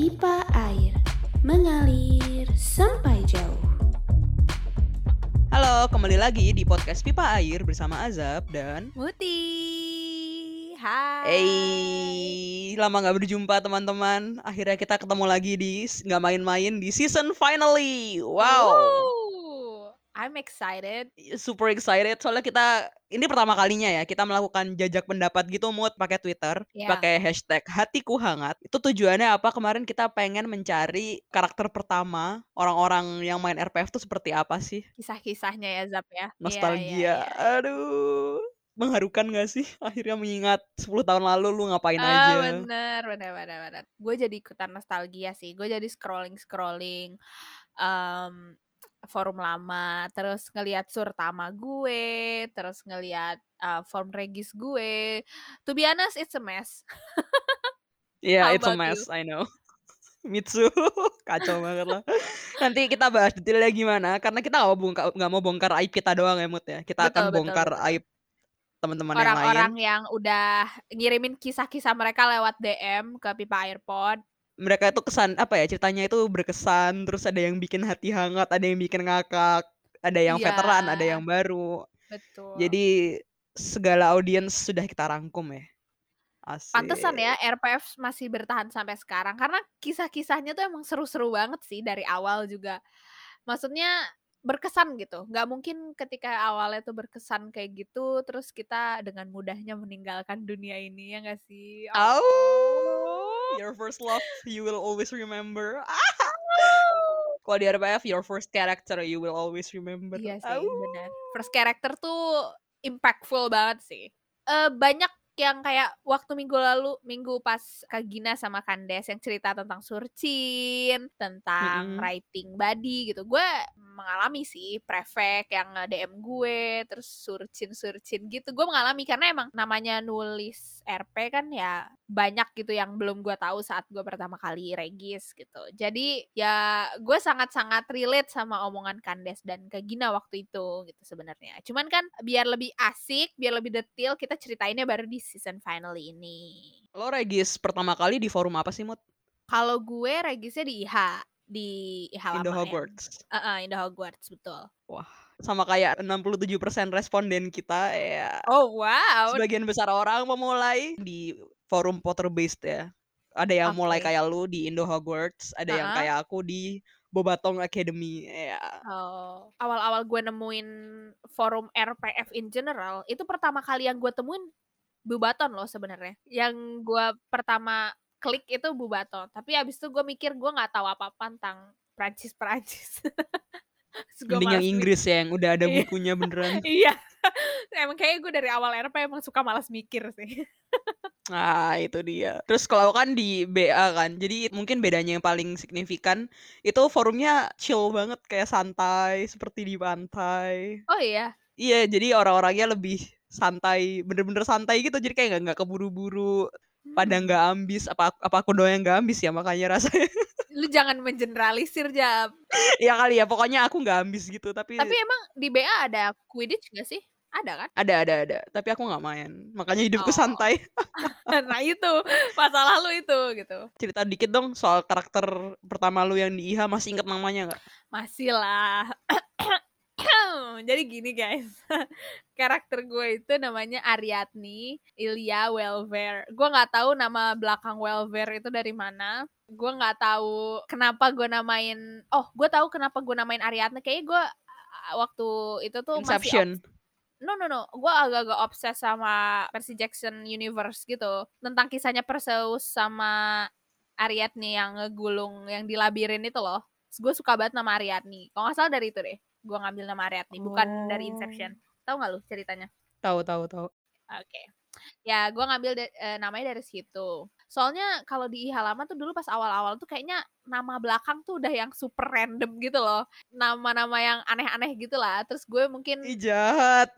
pipa air mengalir sampai jauh. Halo, kembali lagi di podcast Pipa Air bersama Azab dan Muti. Hai. Hey, lama nggak berjumpa teman-teman. Akhirnya kita ketemu lagi di nggak main-main di season finally. Wow, Woo. I'm excited. super excited soalnya kita ini pertama kalinya ya kita melakukan jajak pendapat gitu mood pakai Twitter, Ya. pakai hashtag hatiku hangat. Itu tujuannya apa? Kemarin kita pengen mencari karakter pertama orang-orang yang main RPF tuh seperti apa sih? Kisah-kisahnya ya Zap ya. Iya, Nostalgia. iya, iya. Aduh. Mengharukan gak sih? Akhirnya mengingat 10 tahun lalu lu ngapain Ah, aja. bener, bener, bener, bener. Gue jadi ikutan nostalgia sih. Gue jadi scrolling, scrolling em, forum lama, terus ngelihat surtama gue, terus ngelihat uh, forum regis gue. To be honest, it's a mess. Iya, How it's a about you? mess, I know. Mitsu, kacau banget lah. Nanti kita bahas detailnya gimana, karena kita nggak mau bongkar, nggak mau bongkar aib kita doang ya, Mut ya. Kita akan Betul, betul, bongkar betul. aib teman-teman yang lain. Orang-orang yang udah ngirimin kisah-kisah mereka lewat DM ke Pipa Airpod. Mereka itu kesan apa ya? Ceritanya itu berkesan, terus ada yang bikin hati hangat, ada yang bikin ngakak, ada yang Iya. veteran, ada yang baru. Betul. Jadi segala audiens sudah kita rangkum ya. Asik. Pantesan ya RPF masih bertahan sampai sekarang karena kisah-kisahnya tuh emang seru-seru banget sih dari awal juga. Maksudnya berkesan gitu. Nggak mungkin ketika awalnya tuh berkesan kayak gitu terus kita dengan mudahnya meninggalkan dunia ini ya nggak sih? Oh. Your first love you will always remember. Ah. Kalau di RPF your first character you will always remember. Iya sih, Au. benar. First character tuh impactful banget sih. Eh banyak yang kayak waktu minggu lalu, minggu pas Kak Gina sama Kandes yang cerita tentang surcin, tentang Mm-mm. writing body gitu. Gue mengalami sih prefek yang DM gue, terus surcin-surcin gitu. Gue mengalami karena emang namanya nulis RP kan ya banyak gitu yang belum gue tahu saat gue pertama kali regis gitu. Jadi ya gue sangat-sangat relate sama omongan Kandes dan Kak Gina waktu itu gitu sebenarnya. Cuman kan biar lebih asik, biar lebih detail kita ceritainnya baru di season final ini. Lo regis pertama kali di forum apa sih, Mut? Kalau gue regisnya di IH, di IH Indo lama ya. Hogwarts. Heeh, Indo Hogwarts betul. Sama kayak 67% responden kita ya. Oh wow. Sebagian besar orang memulai di forum Potter based ya. Ada yang mulai Oke. kayak lu di Indo Hogwarts, ada yang Ha-ha. kayak aku di Bobatong Academy. Ya. Oh, awal-awal gue nemuin forum RPF in general, itu pertama kali yang gue temuin Bubaton loh sebenarnya. Yang gue pertama klik itu Bubaton, tapi abis itu gue mikir gue nggak tahu apa-apa tentang Prancis-Prancis. Terus gua Mending yang. Inggris ya yang udah ada Iya. bukunya beneran. Iya, emang kayaknya gue dari awal RP emang suka malas mikir sih. Ah, itu dia. Terus kalau kan di BA kan, jadi mungkin bedanya yang paling signifikan itu forumnya chill banget kayak santai seperti di pantai. Oh iya, Iya, jadi orang-orangnya lebih santai, bener-bener santai gitu. Jadi kayak nggak keburu-buru, pada Hmm. nggak ambis. Apa apa aku doang yang nggak ambis ya makanya rasanya. lu jangan mengeneralisir Jam. ya kali ya, pokoknya aku nggak ambis gitu. Tapi, Tapi emang di BA ada Quidditch gak sih? Ada kan? ada ada ada. Tapi aku nggak main. Makanya hidupku Oh. santai. nah itu masalah lu itu gitu. Cerita dikit dong soal karakter pertama lu yang di IHA masih inget namanya nggak? Masih lah. Jadi gini guys, karakter gue itu namanya Ariadni Ilya Welver. Gue nggak tahu nama belakang Welver itu dari mana. Gue nggak tahu kenapa gue namain. Oh, gue tahu kenapa gue namain Ariadni. Kayaknya gue waktu itu tuh masih Inception. No no no, gue agak-agak obses sama Percy Jackson Universe gitu tentang kisahnya Perseus sama Ariadne yang ngegulung yang di labirin itu loh. Gue suka banget nama Ariadne. Kalau nggak salah dari itu deh, gue ngambil nama Ariadne, bukan dari Inception. Tahu nggak lu ceritanya? Tahu tahu tahu. Oke. Ya, gue ngambil da- eh, namanya dari situ. Soalnya kalau di halaman tuh dulu pas awal-awal tuh kayaknya nama belakang tuh udah yang super random gitu loh. Nama-nama yang aneh-aneh gitu lah. Terus gue mungkin Ih jahat.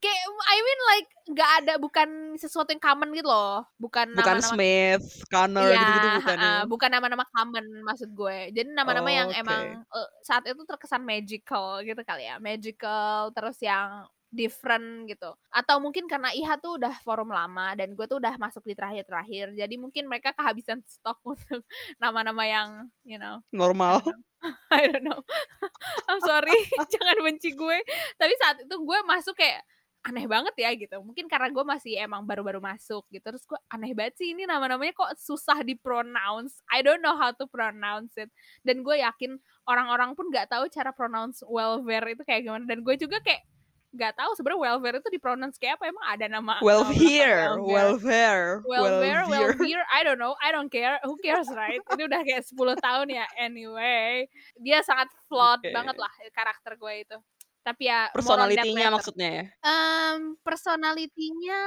Kayak I mean like nggak ada bukan sesuatu yang common gitu loh bukan Bukan nama-nama Smith, Connor Iya, gitu-gitu bukan ya. ha-ha, bukan nama-nama common maksud gue jadi nama-nama yang Oke. emang eh, saat itu terkesan magical gitu kali ya magical terus yang different gitu. Atau mungkin karena IHA tuh udah forum lama dan gue tuh udah masuk di terakhir-terakhir. Jadi mungkin mereka kehabisan stok untuk nama-nama yang, you know, Normal. I don't know. I'm sorry, jangan benci gue. Tapi saat itu gue masuk kayak aneh banget ya gitu. Mungkin karena gue masih emang baru-baru masuk gitu. Terus gue aneh banget sih ini nama-namanya kok susah di-pronounce. I don't know how to pronounce it. Dan gue yakin orang-orang pun nggak tahu cara pronounce welfare itu kayak gimana. Dan gue juga kayak nggak tahu sebenarnya welfare itu di-pronounce kayak apa. Emang ada nama here, welfare? welfare, Welfare, welfare. welfare, I don't know, I don't care, who cares, right? Ini udah kayak 10 tahun ya, anyway. Dia sangat flawed Oke. banget lah karakter gue itu. Tapi ya, Personalitinya maksudnya ya. Em, personalitinya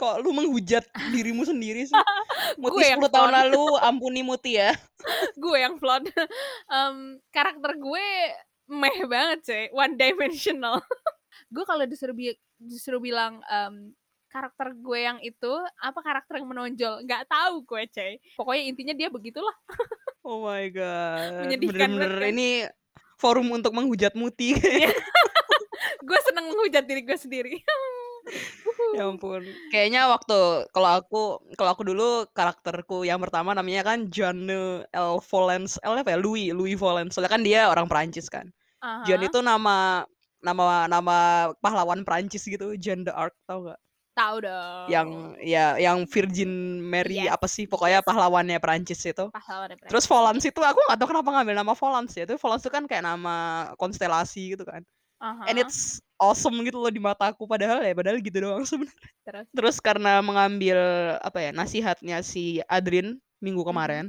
Kok lu menghujat dirimu sendiri sih? Muti gue yang 10 tahun flawed. lalu, ampuni Muti ya. gue yang flawed. Em, karakter gue meh banget sih, one dimensional. gue kalau disuruh bi- disuruh bilang em, karakter gue yang itu apa karakter yang menonjol nggak tahu gue cey pokoknya intinya dia begitulah Oh my god. Menyedihkan Bener-bener banget kan? ini forum untuk menghujat Muti. gue seneng menghujat diri gue sendiri ya ampun. Kayaknya waktu kalau aku kalau aku dulu karakterku yang pertama namanya kan Jeanne L. Volens. L apa ya? Louis, Louis Volens. Soalnya kan dia orang Perancis kan. Jeanne Aha. itu nama nama nama pahlawan Perancis gitu, Jeanne d'Arc tau gak? tahu dong Yang ya yang Virgin Mary Yes, apa sih pokoknya yes. pahlawannya Perancis itu. pahlawan yang Terus Volans itu aku gak tahu kenapa ngambil nama Volans ya. Itu Volans itu kan kayak nama konstelasi gitu kan. Aha, And it's awesome gitu loh di mataku padahal ya padahal gitu doang sebenarnya. terus Terus karena mengambil apa ya nasihatnya si Adrin minggu Mhm. kemarin.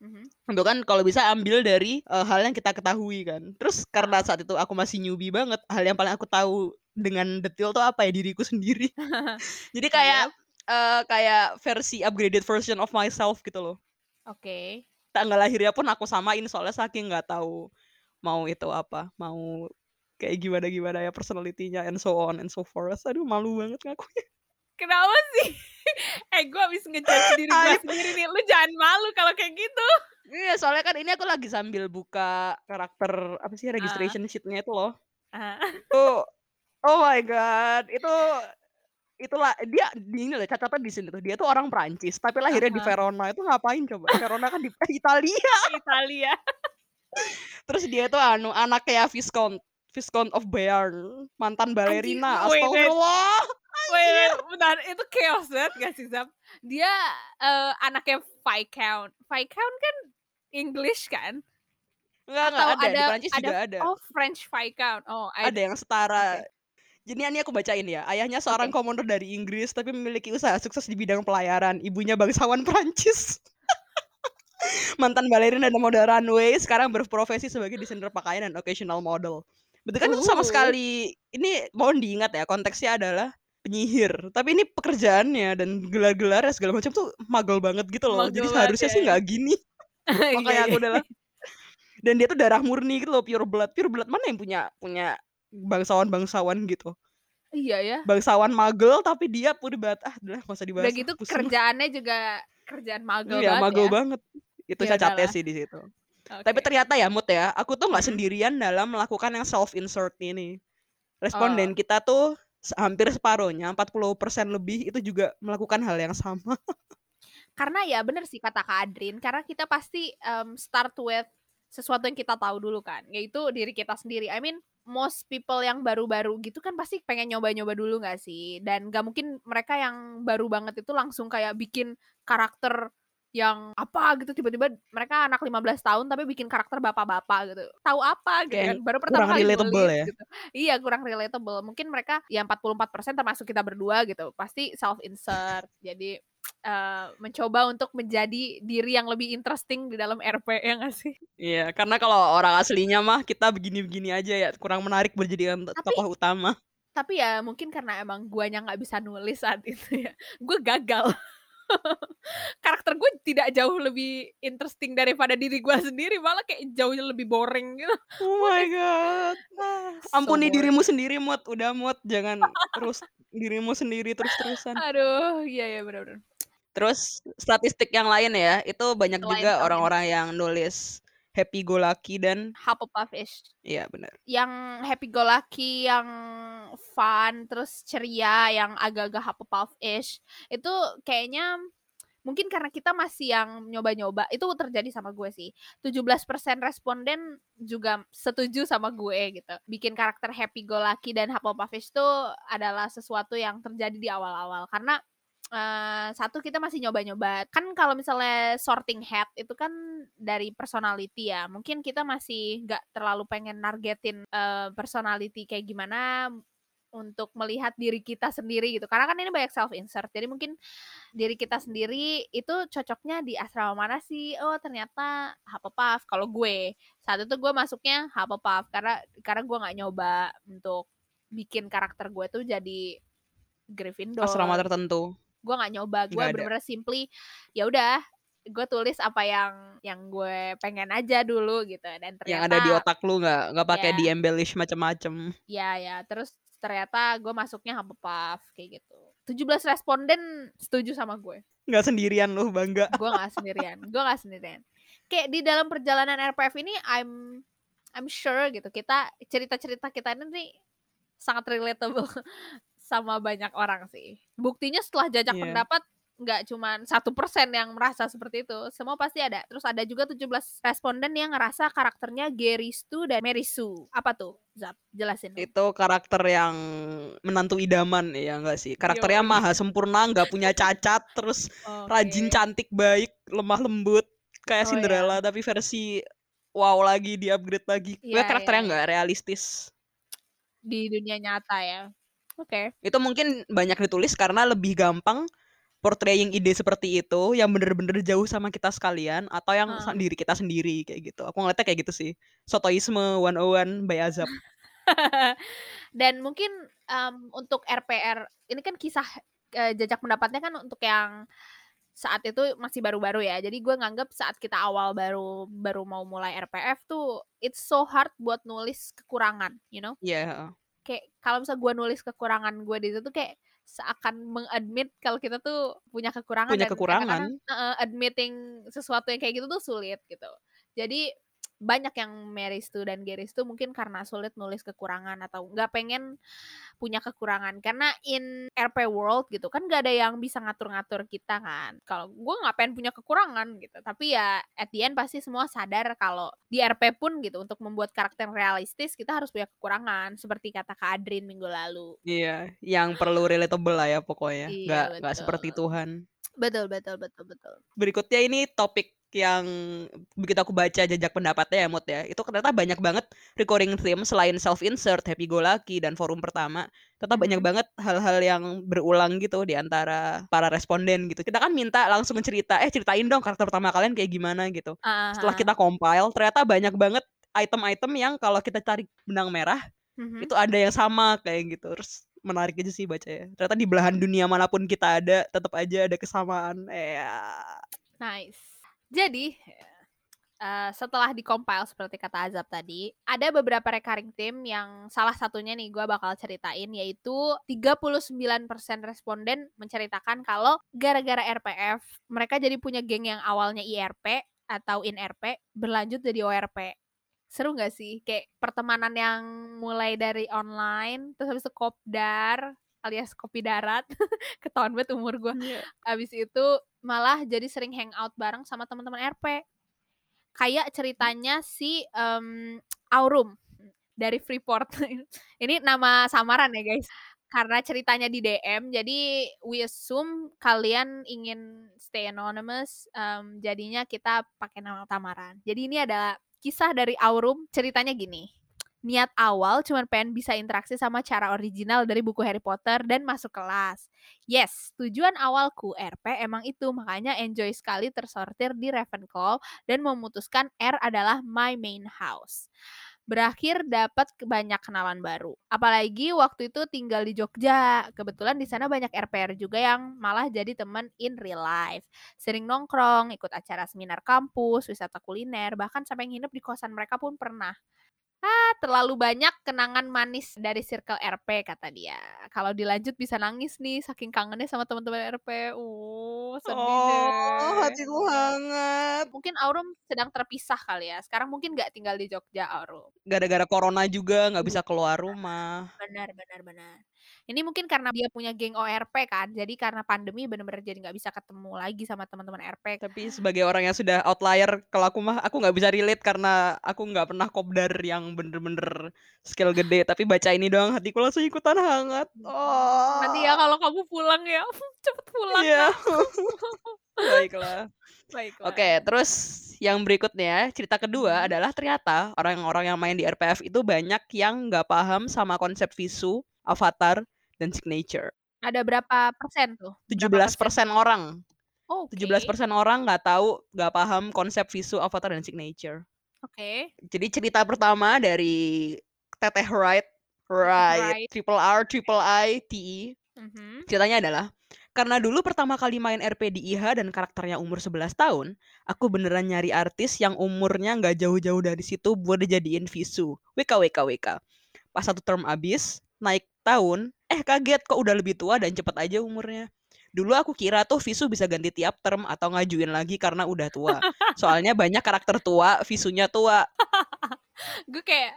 Mhm. Untuk kan kalau bisa ambil dari eh, hal yang kita ketahui kan. Terus karena saat itu aku masih newbie banget, hal yang paling aku tahu dengan detail tuh apa ya diriku sendiri. Jadi kayak eh, kayak versi upgraded version of myself gitu loh. oke Tanggal lahirnya pun aku samain soalnya saking nggak tahu mau itu apa, mau kayak gimana gimana ya personalitinya and so on and so forth. Aduh malu banget ngaku. Kenapa sih? Eh gue habis ngejudge diri gue sendiri nih. Lu jangan malu kalau kayak gitu. Iya, soalnya kan ini aku lagi sambil buka karakter apa sih registration sheet-nya itu loh. Ah, Tuh, oh my god, itu itulah dia di ini loh cacatnya di sini tuh. Dia tuh orang Prancis tapi lahirnya di Aha. Verona. Itu ngapain coba? Verona kan di Italia. Italia. Terus dia tuh anu anaknya Viscount Viscount of Bayern mantan balerina astagfirullah Wait, wait, bentar, itu chaos banget gak sih, Zap? Dia eh, anaknya Viscount. Viscount kan English kan? enggak enggak Atau ada, di ada- Prancis juga ada Oh, French Viscount. Oh, I, ada yang setara Jadi ini aku bacain ya. Ayahnya seorang Oke. komodo dari Inggris tapi memiliki usaha sukses di bidang pelayaran. Ibunya bangsawan Prancis. Mantan balerina dan model runway, sekarang berprofesi sebagai desainer pakaian dan occasional model. Betul kan itu sama Uh. sekali ini mohon diingat ya konteksnya adalah penyihir. Tapi ini pekerjaannya dan gelar-gelarnya segala macam tuh magel banget gitu loh. Magel Jadi seharusnya ya, sih nggak gini. Iya, Makanya aku iya. udah lah. Dan dia tuh darah murni gitu loh, pure blood. Pure blood mana yang punya punya bangsawan-bangsawan gitu Iya ya. bangsawan magel tapi dia pure blood ah udah nggak usah dibahas Udah gitu pusing. kerjaannya juga kerjaan magel iya banget magel ya. banget itu Ya cacatnya sih di situ Oke. tapi ternyata ya Mut ya aku tuh nggak sendirian dalam melakukan yang self insert ini Oh. responden kita tuh hampir separuhnya 40% lebih itu juga melakukan hal yang sama Karena ya bener sih kata Kak Adrin, karena kita pasti em, start with sesuatu yang kita tahu dulu kan, yaitu diri kita sendiri. I mean, most people yang baru-baru gitu kan pasti pengen nyoba-nyoba dulu gak sih? Dan gak mungkin mereka yang baru banget itu langsung kayak bikin karakter yang apa gitu tiba-tiba mereka anak 15 tahun tapi bikin karakter bapak-bapak gitu. Tahu apa gitu kan. Baru pertama kurang kali relatable nulis ya. gitu. Iya, kurang relatable. Mungkin mereka ya 44% termasuk kita berdua gitu. Pasti self insert. Jadi eh, mencoba untuk menjadi diri yang lebih interesting di dalam RP ya nggak sih? iya karena kalau orang aslinya mah kita begini-begini aja ya kurang menarik Tapi- tokoh utama Tapi ya mungkin karena emang guanya nggak bisa nulis saat itu ya, gue gagal. Karakter gue tidak jauh lebih interesting daripada diri gue sendiri, malah kayak jauhnya lebih boring gitu. oh my god So ampuni boring. dirimu sendiri Mut udah Mut jangan terus dirimu sendiri terus-terusan Aduh, iya ya benar-benar. Terus statistik yang lain ya, itu banyak Selain juga orang-orang yang nulis happy go lucky dan Hufflepuff-ish. Iya benar. Yang happy go lucky, yang fun, terus ceria, yang agak-agak Hufflepuff-ish. Itu kayaknya mungkin karena kita masih yang nyoba-nyoba itu terjadi sama gue sih 17% responden juga setuju sama gue gitu bikin karakter happy go lucky dan Hufflepuff itu adalah sesuatu yang terjadi di awal-awal karena Uh, satu kita masih nyoba-nyoba. Kan kalau misalnya sorting hat itu kan dari personality ya. Mungkin kita masih nggak terlalu pengen nargetin uh, personality kayak gimana untuk melihat diri kita sendiri gitu. Karena kan ini banyak self insert jadi mungkin diri kita sendiri itu cocoknya di asrama mana sih? Oh ternyata Hufflepuff. Kalau gue saat itu gue masuknya Hufflepuff. Karena karena gue nggak nyoba untuk bikin karakter gue tuh jadi Gryffindor. Asrama tertentu gue nggak nyoba gue bener-bener simply ya udah gue tulis apa yang yang gue pengen aja dulu gitu. Dan ternyata yang ada di otak lu nggak nggak pakai yeah. di embellish macem-macem. Ya ya terus ternyata gue masuknya Hufflepuff kayak gitu. 17 responden setuju sama gue. Nggak sendirian lu bangga. Gue nggak sendirian gue nggak sendirian. Kayak di dalam perjalanan RPF ini I'm I'm sure gitu kita cerita-cerita kita ini sangat relatable sama banyak orang sih. Buktinya setelah jajak yeah. pendapat nggak cuma satu persen yang merasa seperti itu, semua pasti ada. Terus ada juga 17 responden yang ngerasa karakternya Geristu dan Merisu. Apa tuh, Zap? Jelasin. Itu karakter yang menantu idaman ya enggak sih? Karakternya Yo. maha sempurna, nggak punya cacat, terus okay. rajin, cantik, baik, lemah lembut, kayak oh, Cinderella yeah. tapi versi wow lagi, di upgrade lagi. Yeah, karakternya yeah. nggak realistis di dunia nyata ya. Oke. Okay. Itu mungkin banyak ditulis karena lebih gampang portraying ide seperti itu yang bener-bener jauh sama kita sekalian atau yang hmm. diri kita sendiri kayak gitu. Aku ngeliatnya kayak gitu sih. Sotoisme 101 by Azab. Dan mungkin um, untuk RPR ini kan kisah uh, jajak pendapatnya kan untuk yang saat itu masih baru-baru ya. Jadi gue nganggap saat kita awal baru baru mau mulai RPF tuh it's so hard buat nulis kekurangan, you know? Iya. Yeah kayak kalau misalnya gue nulis kekurangan gue di situ kayak seakan mengadmit kalau kita tuh punya kekurangan punya dan kekurangan. uh, admitting sesuatu yang kayak gitu tuh sulit gitu. Jadi banyak yang Meristu dan Geristu mungkin karena sulit nulis kekurangan atau nggak pengen punya kekurangan. Karena in RP world gitu kan nggak ada yang bisa ngatur-ngatur kita kan. Kalau gue nggak pengen punya kekurangan gitu. Tapi ya at the end pasti semua sadar kalau di RP pun gitu untuk membuat karakter realistis kita harus punya kekurangan. Seperti kata Kak Adrin minggu lalu. Iya yang perlu relatable lah ya pokoknya. Iya, nggak nggak seperti Tuhan. Betul betul betul betul. Berikutnya ini topik yang begitu aku baca jejak pendapatnya ya Mut ya itu ternyata banyak banget recurring theme selain self insert happy go lucky dan forum pertama tetap banyak banget hal-hal yang berulang gitu di antara para responden gitu. Kita kan minta langsung cerita eh ceritain dong karakter pertama kalian kayak gimana gitu. Uh-huh. setelah kita compile ternyata banyak banget item-item yang kalau kita cari benang merah uh-huh. itu ada yang sama kayak gitu. Terus menarik aja sih baca ya. Ternyata di belahan dunia mana pun kita ada tetap aja ada kesamaan. Eh ya. nice jadi uh, setelah dikompil seperti kata Azab tadi, ada beberapa recurring theme yang salah satunya nih gue bakal ceritain yaitu 39% responden menceritakan kalau gara-gara RPF mereka jadi punya geng yang awalnya IRP atau in RP berlanjut jadi ORP. Seru gak sih? Kayak pertemanan yang mulai dari online, terus habis itu kopdar, alias kopi darat. Ketahuan banget umur gue yeah. abis itu malah jadi sering hangout bareng sama teman-teman RP kayak ceritanya si um, Aurum dari Freeport. Ini nama samaran ya guys. Karena ceritanya di DM jadi we assume kalian ingin stay anonymous um, jadinya kita pakai nama samaran jadi ini ada kisah dari Aurum ceritanya gini niat awal cuma pengen bisa interaksi sama cara original dari buku Harry Potter dan masuk kelas. Yes, tujuan awalku RP emang itu, makanya enjoy sekali tersortir di Ravenclaw dan memutuskan R adalah my main house. Berakhir dapat banyak kenalan baru. Apalagi waktu itu tinggal di Jogja. Kebetulan di sana banyak RPR juga yang malah jadi teman in real life. Sering nongkrong, ikut acara seminar kampus, wisata kuliner, bahkan sampai nginep di kosan mereka pun pernah. Ah, terlalu banyak kenangan manis dari circle RP kata dia. Kalau dilanjut bisa nangis nih saking kangennya sama teman-teman RP. Uh, sedih oh, deh. hatiku hangat. Mungkin Aurum sedang terpisah kali ya. Sekarang mungkin nggak tinggal di Jogja Aurum. Gara-gara corona juga nggak bisa keluar rumah. Benar, benar, benar. Ini mungkin karena dia punya geng ORP kan, jadi karena pandemi bener-bener jadi nggak bisa ketemu lagi sama teman-teman RP. Tapi sebagai orang yang sudah outlier, kalau aku mah aku nggak bisa relate karena aku nggak pernah kopdar yang bener-bener skill gede. Tapi baca ini doang hatiku langsung ikutan hangat. Oh. Nanti ya kalau kamu pulang ya, cepet pulang. Iya. Kak. Baiklah. Baiklah. Oke, terus yang berikutnya cerita kedua Mhm. adalah ternyata orang-orang yang main di RPF itu banyak yang nggak paham sama konsep visu, avatar, dan signature. Ada berapa persen tuh? Berapa 17% orang. Oh, Oke. 17% orang nggak tahu, nggak paham konsep visu, avatar, dan signature. Oke. Jadi cerita pertama dari Teteh Wright, Wright, triple R, triple I, T E. Mhm. Ceritanya adalah, karena dulu pertama kali main RP di IH dan karakternya umur 11 tahun, aku beneran nyari artis yang umurnya nggak jauh-jauh dari situ buat dijadiin visu. WK, WK, WK. Pas satu term abis, naik tahun, eh kaget kok udah lebih tua dan cepet aja umurnya. Dulu aku kira tuh visu bisa ganti tiap term atau ngajuin lagi karena udah tua. Soalnya banyak karakter tua, visunya tua. Gue kayak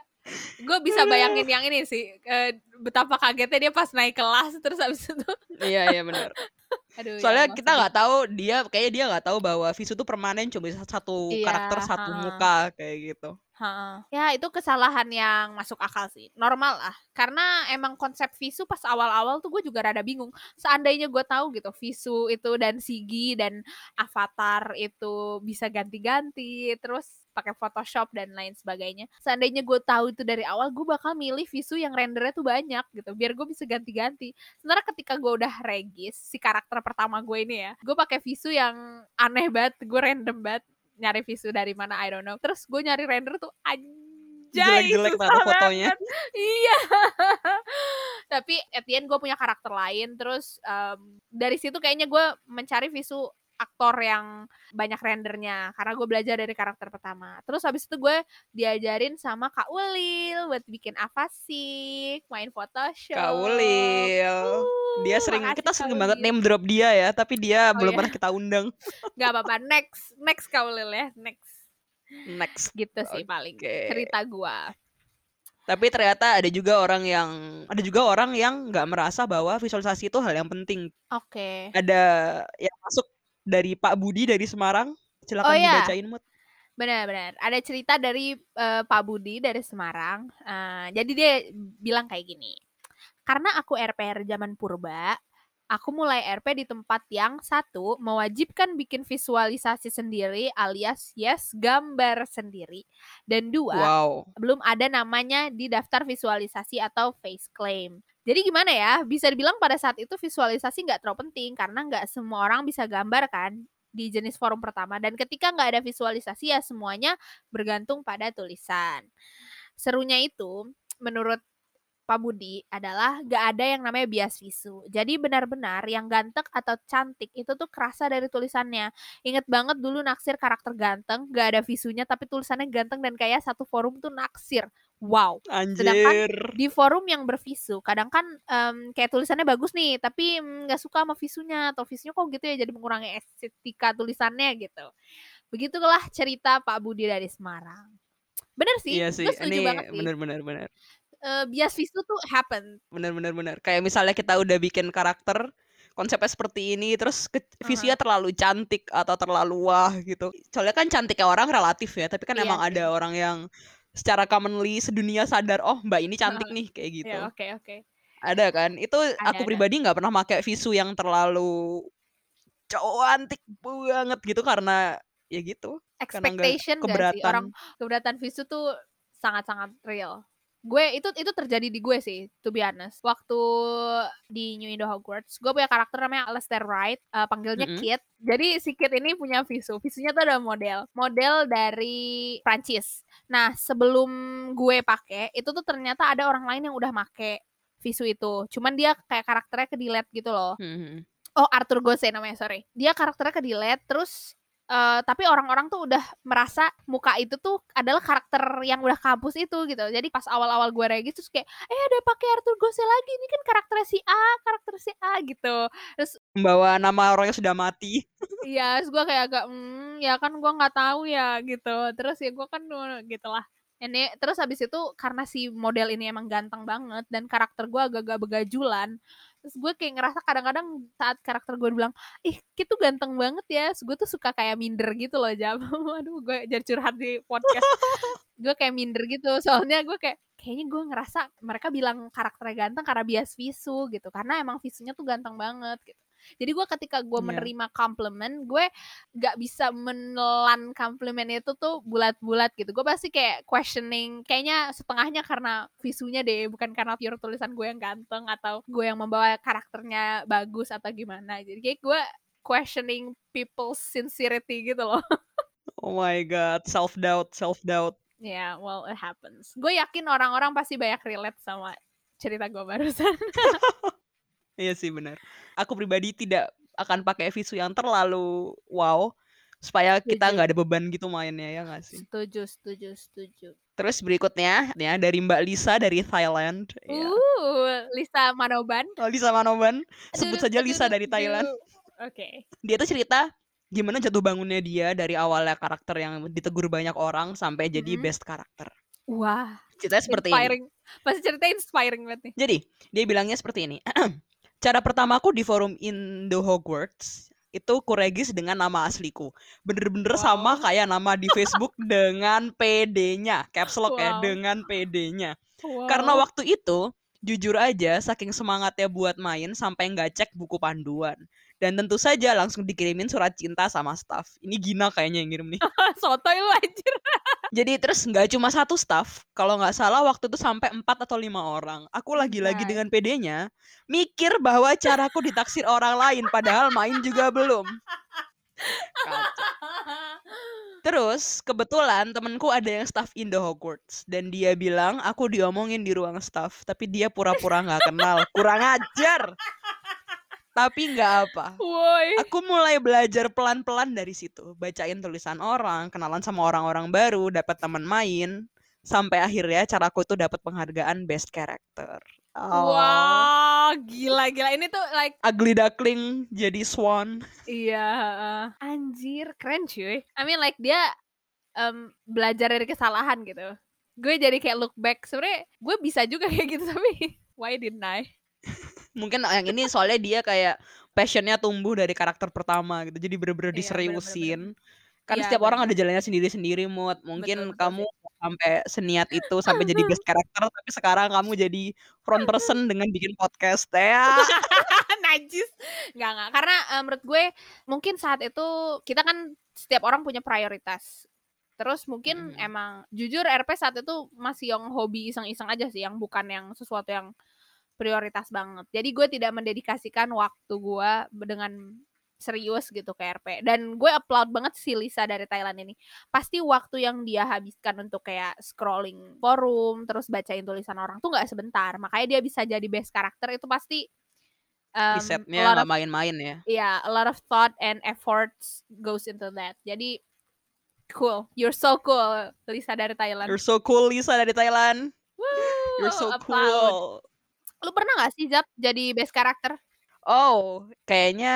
gue bisa bayangin yang ini sih eh, betapa kagetnya dia pas naik kelas terus habis itu iya, iya bener. aduh ya Soalnya Allah, kita nggak tahu dia kayaknya dia nggak tahu bahwa visu tuh permanen cuma satu Iya, karakter satu ha. muka kayak gitu. Ha-ha. Ya itu kesalahan yang masuk akal sih. Normal lah. Karena emang konsep visu pas awal-awal tuh gue juga rada bingung. Seandainya gue tahu gitu visu itu dan sigi dan avatar itu bisa ganti-ganti terus pakai Photoshop dan lain sebagainya. Seandainya gue tahu itu dari awal, gue bakal milih visu yang rendernya tuh banyak gitu, biar gue bisa ganti-ganti. Sementara ketika gue udah regis si karakter pertama gue ini ya, gue pakai visu yang aneh banget, gue random banget nyari visu dari mana I don't know. Terus gue nyari render tuh anjay Jelek-jelek taruh fotonya. banget. Iya. Tapi at the end gue punya karakter lain. Terus em, dari situ kayaknya gue mencari visu aktor yang banyak rendernya karena gue belajar dari karakter pertama. Terus habis itu gue diajarin sama Kak Ulil buat bikin avasik, main Photoshop. Kak Ulil. Dia Uh, sering makasih kita sering banget name drop dia ya, tapi dia Oh, belum iya. pernah kita undang. Gak apa-apa, next, next Kak Ulil ya, next. Next. Gitu sih paling Oke. cerita gua. Tapi ternyata ada juga orang yang ada juga orang yang nggak merasa bahwa visualisasi itu hal yang penting. Oke. Ada yang masuk dari Pak Budi dari Semarang. Silakan Oh, iya. dibacain Mut. Benar-benar. Ada cerita dari eh, Pak Budi dari Semarang. Eh, jadi dia bilang kayak gini. Karena aku RPR zaman purba, aku mulai RP di tempat yang satu mewajibkan bikin visualisasi sendiri alias yes gambar sendiri. Dan dua, Wow. belum ada namanya di daftar visualisasi atau face claim. Jadi gimana ya? Bisa dibilang pada saat itu visualisasi nggak terlalu penting karena nggak semua orang bisa gambar kan di jenis forum pertama. Dan ketika nggak ada visualisasi ya semuanya bergantung pada tulisan. Serunya itu menurut Pak Budi adalah gak ada yang namanya bias visu. Jadi benar-benar yang ganteng atau cantik itu tuh kerasa dari tulisannya. Ingat banget dulu naksir karakter ganteng, gak ada visunya tapi tulisannya ganteng dan kayak satu forum tuh naksir. Wow. Anjir. Di forum yang bervisu, kadang kan em, kayak tulisannya bagus nih, tapi mm, nggak suka sama visunya atau visunya kok gitu ya jadi mengurangi estetika tulisannya gitu. Begitulah cerita Pak Budi dari Semarang. Bener sih, Iya sih. setuju Ini banget sih. bener-bener bener. Eh, bias visu tuh happen. Bener-bener bener. Kayak misalnya kita udah bikin karakter konsepnya seperti ini terus ke, visunya terlalu cantik atau terlalu wah gitu. Soalnya kan cantiknya orang relatif ya, tapi kan Iya emang sih. ada orang yang secara commonly sedunia sadar oh mbak ini cantik nih kayak gitu. Ya, oke oke. Ada kan? Itu ada. aku pribadi nggak pernah pakai visu yang terlalu cantik banget gitu karena ya gitu. Karena Expectation gak sih keberatan. orang keberatan visu tuh sangat-sangat real. Gue itu itu terjadi di gue sih, to be honest. Waktu di New Indo Hogwarts, gue punya karakter namanya Alastair Wright, eh, panggilnya Mm-mm. Kit. Jadi si Kit ini punya visu. Visunya tuh ada model, model dari Prancis. Nah, sebelum gue pakai, itu tuh ternyata ada orang lain yang udah make visu itu. Cuman dia kayak karakternya ke delete gitu loh. Mhm. Oh, Arthur Gose namanya, sorry. Dia karakternya ke delete terus eh, tapi orang-orang tuh udah merasa muka itu tuh adalah karakter yang udah kampus itu gitu. Jadi pas awal-awal gue regis terus kayak, eh ada pakai Arthur Gose lagi. Ini kan karakternya si A, karakter si A gitu. Terus Membawa nama orang yang sudah mati. Iya, terus gue kayak agak, hmm, ya kan gue nggak tahu ya gitu terus ya gue kan gitulah ini terus habis itu karena si model ini emang ganteng banget dan karakter gue agak-agak begajulan terus gue kayak ngerasa kadang-kadang saat karakter gue bilang ih itu ganteng banget ya. Gue tuh suka kayak minder gitu loh jam. Aduh gue jadi curhat di podcast. Gue kayak minder gitu. Soalnya gue kayak kayaknya gue ngerasa mereka bilang karakternya ganteng karena bias visu gitu. Karena emang visunya tuh ganteng banget gitu jadi gue ketika gue Iya. menerima compliment, gue gak bisa menelan compliment itu tuh bulat-bulat gitu. Gue pasti kayak questioning, kayaknya setengahnya karena visunya deh, bukan karena pure tulisan gue yang ganteng atau gue yang membawa karakternya bagus atau gimana. Jadi kayak gue questioning people's sincerity gitu loh. Oh my god, self doubt, self doubt. Ya, yeah, well it happens. Gue yakin orang-orang pasti banyak relate sama cerita gue barusan. Iya sih benar. Aku pribadi tidak akan pakai visu yang terlalu wow supaya kita nggak ada beban gitu mainnya ya nggak sih. setuju, setuju, setuju. Terus berikutnya ya dari Mbak Lisa dari Thailand. Ya. Uh, Lisa Manoban. Oh, Lisa Manoban, sebut Aduh, saja aduh, Lisa aduh, dari Thailand. Oke. Dia tuh cerita gimana jatuh bangunnya dia dari awalnya karakter yang ditegur banyak orang sampai jadi Mhm. best karakter. Wah, Ceritanya seperti ini. inspiring. Pasti cerita inspiring banget nih. Jadi, dia bilangnya seperti ini. Cara pertamaku di forum Indo Hogwarts itu kuregis dengan nama asliku. Bener-bener sama Wow. kayak nama di Facebook dengan PD-nya. Caps lock ya, Wow. dengan PD-nya. Wow. Karena waktu itu, jujur aja, saking semangatnya buat main sampai nggak cek buku panduan. Dan tentu saja langsung dikirimin surat cinta sama staff. Ini Gina kayaknya yang ngirim nih. sotoy lu anjir. Jadi terus nggak cuma satu staff, kalau nggak salah waktu itu sampai empat atau lima orang. Aku lagi-lagi dengan PD-nya, mikir bahwa caraku ditaksir orang lain, padahal main juga belum. Terus kebetulan temenku ada yang staff Indo Hogwarts dan dia bilang aku diomongin di ruang staff, tapi dia pura-pura nggak kenal, kurang ajar. Tapi nggak apa. Woi. Aku mulai belajar pelan-pelan dari situ, bacain tulisan orang, kenalan sama orang-orang baru, dapat teman main, sampai akhirnya caraku itu dapat penghargaan best character. Oh. Wah, gila gila. Ini tuh like Ugly duckling jadi swan. iya, heeh. anjir, keren cuy. I mean like dia em, belajar dari kesalahan gitu. Gue jadi kayak look back. Sebenarnya gue bisa juga kayak gitu tapi why didn't I? Mungkin yang ini soalnya dia kayak passionnya tumbuh dari karakter pertama gitu, jadi bener-bener Iya, diseriusin. Kan Iya, setiap orang ada bener. jalannya sendiri-sendiri, Mut. Mungkin Betul, betul kamu sampai seniat itu sampai jadi best character, tapi sekarang kamu jadi front person dengan bikin podcast. Ya. Najis. Enggak, enggak. Karena eh, menurut gue mungkin saat itu kita kan setiap orang punya prioritas. Terus mungkin Mhm. emang jujur RP saat itu masih yang hobi iseng-iseng aja sih, yang bukan yang sesuatu yang prioritas banget. Jadi gue tidak mendedikasikan waktu gue dengan serius gitu ke RP. Dan gue applaud banget si Lisa dari Thailand ini. Pasti waktu yang dia habiskan untuk kayak scrolling forum, terus bacain tulisan orang tuh nggak sebentar. Makanya dia bisa jadi best karakter itu pasti um, Risetnya nggak main-main ya. yeah, a lot of thought and efforts goes into that. Jadi cool. You're so cool, Lisa dari Thailand. You're so cool Lisa dari Thailand. Woo, You're so applaud. cool. Lu pernah gak sih Zap jadi best karakter? Oh, kayaknya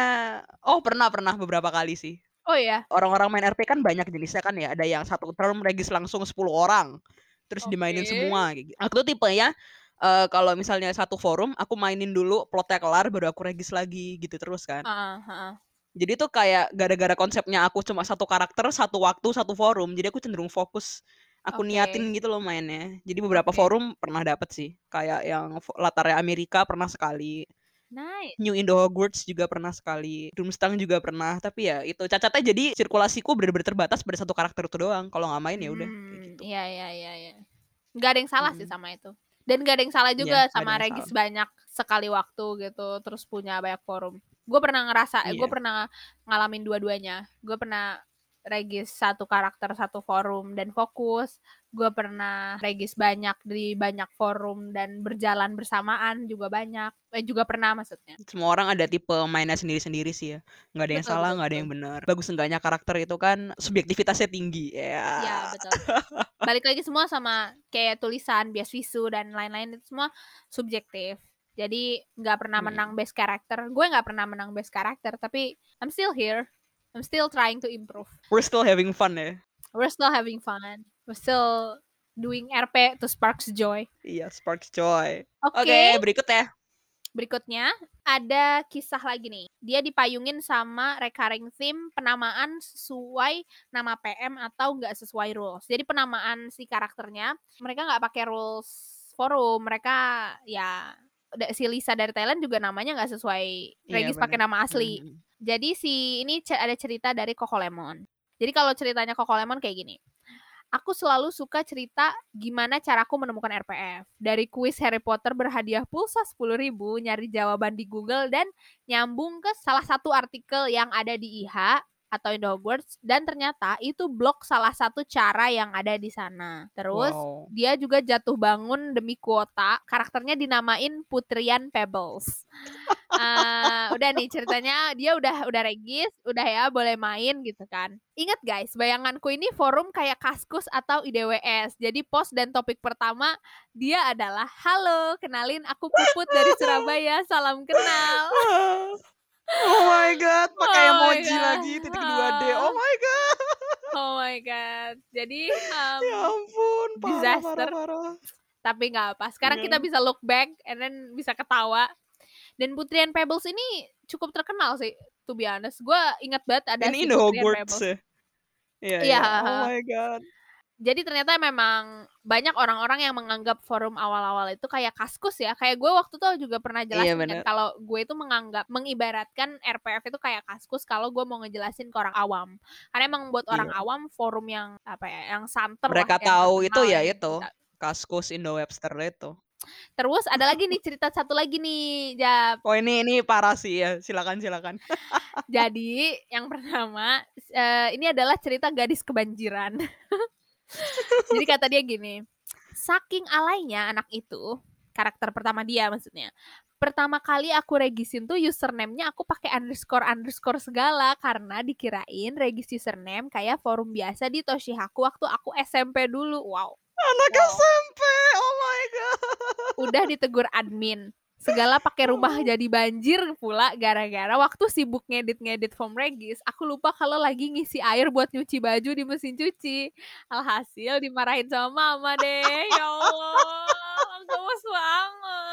oh pernah pernah beberapa kali sih. Oh iya. Orang-orang main RP kan banyak jenisnya kan ya. Ada yang satu term regis langsung 10 orang. Terus dimainin Oke. semua gitu. Aku tuh tipenya eh kalau misalnya satu forum aku mainin dulu plotnya kelar baru aku regis lagi gitu terus kan. Heeh, heeh. Jadi tuh kayak gara-gara konsepnya aku cuma satu karakter, satu waktu, satu forum. Jadi aku cenderung fokus. Aku Oke. niatin gitu loh mainnya. Jadi beberapa Oke. forum pernah dapet sih. Kayak yang latarnya Amerika pernah sekali. Nice. New Indo Hogwarts juga pernah sekali. Doomstang juga pernah. Tapi ya itu cacatnya jadi sirkulasiku bener-bener terbatas pada satu karakter itu doang. Kalau nggak main ya udah kayak Hmm, gitu. Iya, iya, iya, iya. Gak ada yang salah sih Mm-mm. sama itu. Dan gak ada yang salah Iya, juga ada sama Regis banyak sekali waktu gitu, terus punya banyak forum. Gue pernah ngerasa, eh, gue Iya. pernah ngalamin dua-duanya. Gue pernah Regis satu karakter satu forum dan fokus. Gue pernah Regis banyak di banyak forum dan berjalan bersamaan juga banyak. Eh juga pernah maksudnya. Semua orang ada tipe mainnya sendiri-sendiri sih ya. Nggak ada yang Betul, salah, nggak ada yang benar. Bagus enggaknya karakter itu kan subjektivitasnya tinggi. Ya. Iya betul. Balik lagi semua sama kayak tulisan, bias visu dan lain-lain itu semua subjektif. Jadi nggak pernah Hmm. menang best character. Gue nggak pernah menang best character, tapi I'm still here. I'm still trying to improve. We're still having fun ya. We're still having fun. We're still doing RP to sparks joy. Iya, Sparks Joy. Oke, Oke, berikut ya. berikutnya ada kisah lagi nih. Dia dipayungin sama recurring theme penamaan sesuai nama PM atau nggak sesuai rules. Jadi penamaan si karakternya mereka nggak pakai rules forum. Mereka ya si Lisa dari Thailand juga namanya nggak sesuai Iya, Regis pakai bener. nama asli. Hmm. Jadi si ini ada cerita dari Coco Lemon. Jadi kalau ceritanya Coco Lemon kayak gini. Aku selalu suka cerita gimana caraku menemukan RPF. Dari kuis Harry Potter berhadiah pulsa 10.000, nyari jawaban di Google dan nyambung ke salah satu artikel yang ada di IH atau Indo Hogwarts dan ternyata itu blog salah satu cara yang ada di sana. Terus Wow. dia juga jatuh bangun demi kuota. Karakternya dinamain Putrian Pebbles. Ah, udah nih ceritanya dia udah udah regis, udah ya boleh main gitu kan. Ingat guys, bayanganku ini forum kayak Kaskus atau IDWS. Jadi post dan topik pertama dia adalah halo, kenalin aku Puput dari Surabaya, salam kenal. Oh my god, pakai Oh emoji God. lagi titik 2D. Oh my god. Oh my god. Jadi um, Ya ampun, parah disaster. parah parah. tapi nggak apa. Sekarang kita Iya. bisa look back and then bisa ketawa. Dan Putrian Pebbles ini cukup terkenal sih, to be honest. Gue ingat banget ada Ini si Putrian Hogwarts Pebbles. ya. Iya, Iya. iya. Oh my god. Jadi ternyata memang banyak orang-orang yang menganggap forum awal-awal itu kayak kaskus ya. Kayak gue waktu itu juga pernah Iya, jelasin kan bener. kalau gue itu menganggap mengibaratkan RPF itu kayak kaskus kalau gue mau ngejelasin ke orang awam. Karena emang buat orang Iya. awam forum yang apa ya, yang santer Mereka lah, yang tahu itu terkenal ya yang itu. Kaskus Indo Webster itu. Terus ada lagi nih cerita satu lagi nih, Jap. Oh ini ini parah sih ya. Silakan silakan. Jadi yang pertama eh, ini adalah cerita gadis kebanjiran. Jadi kata dia gini, saking alainya anak itu, karakter pertama dia maksudnya. Pertama kali aku regisin tuh username-nya aku pakai underscore underscore segala karena dikirain regis username kayak forum biasa di Toshihaku waktu aku SMP dulu. Wow. Anak Wow. SMP. Oh my god. Udah ditegur admin. Segala pakai rumah jadi banjir pula gara-gara waktu sibuk ngedit-ngedit form regis, aku lupa kalau lagi ngisi air buat nyuci baju di mesin cuci. Alhasil dimarahin sama mama deh. Ya Allah, gemes banget.